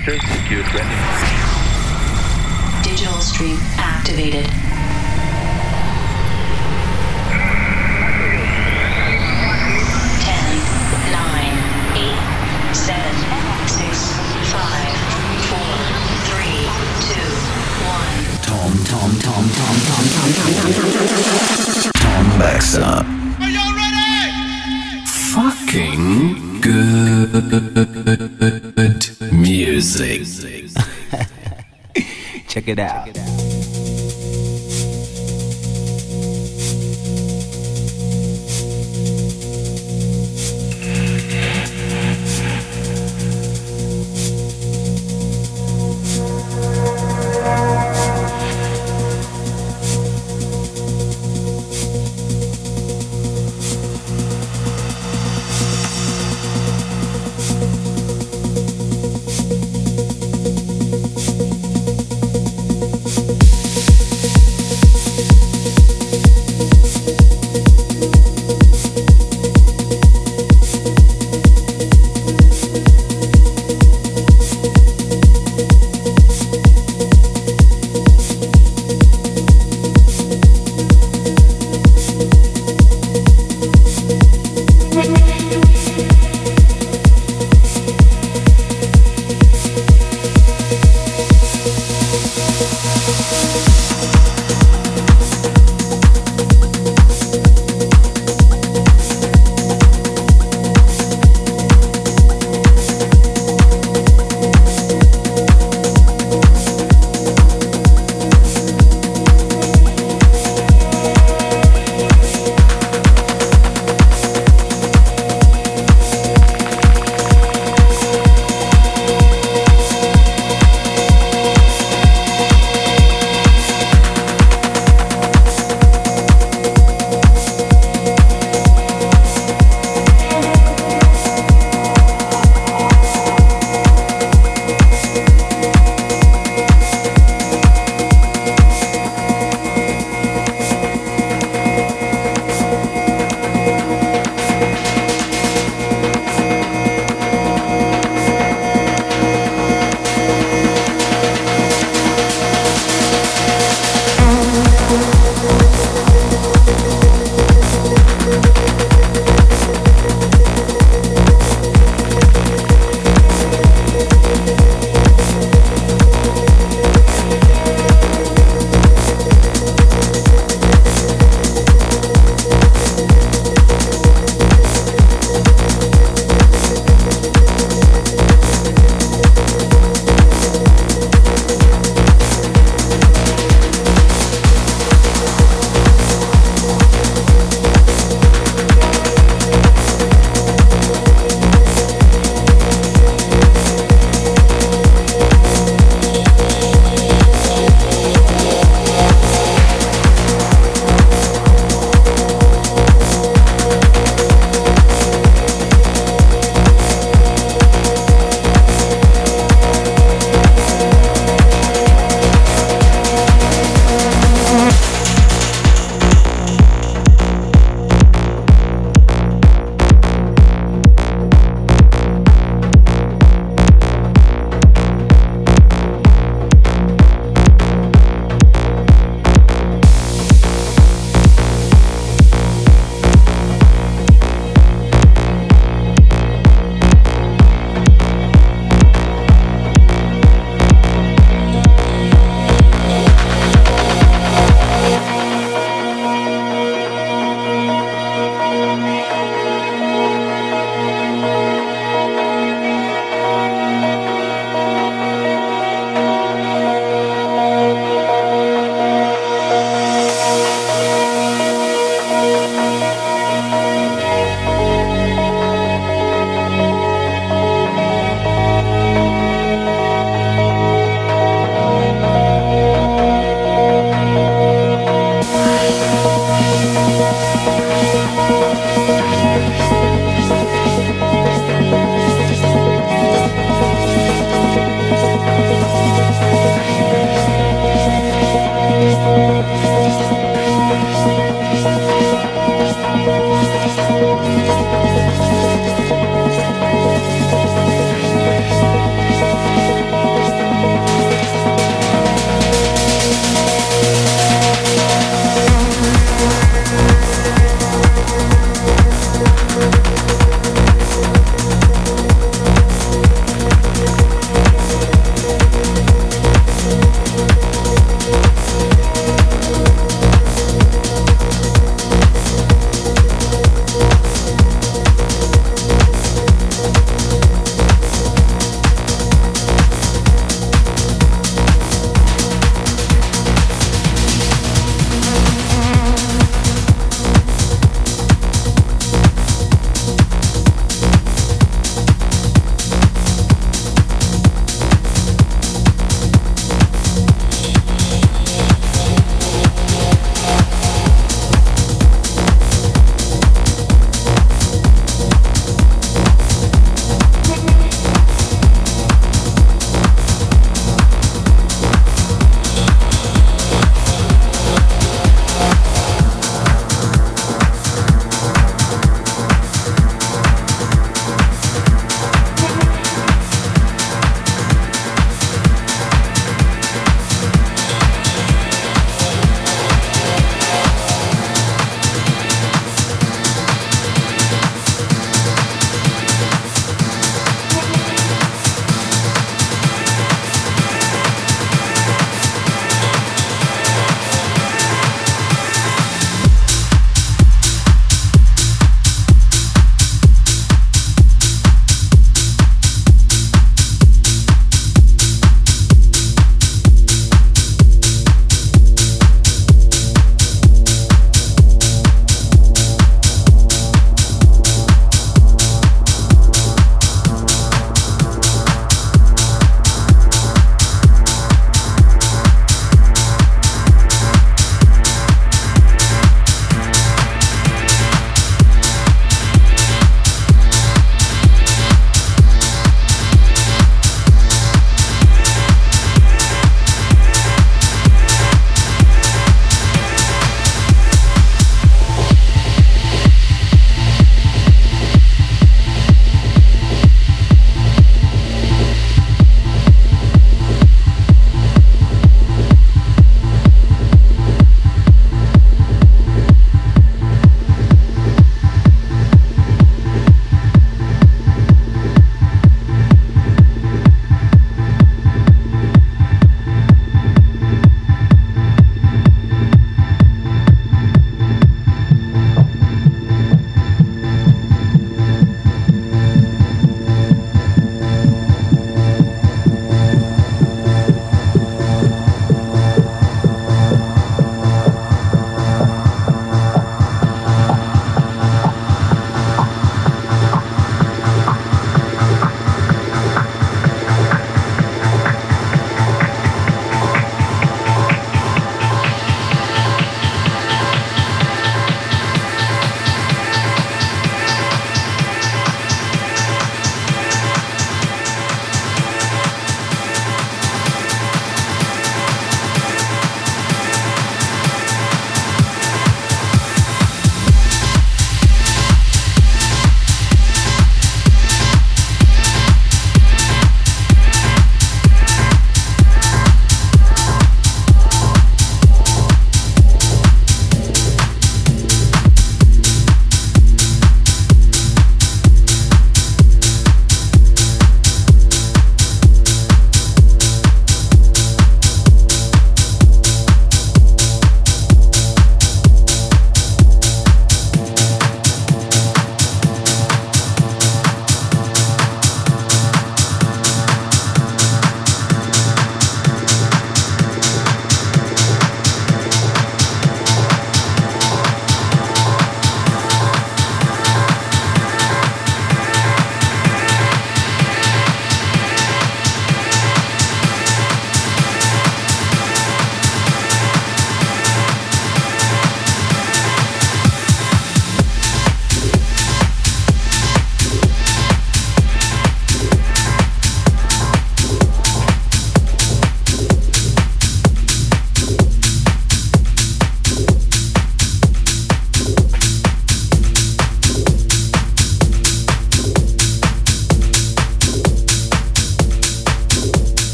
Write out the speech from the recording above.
Major, secure 20. Out.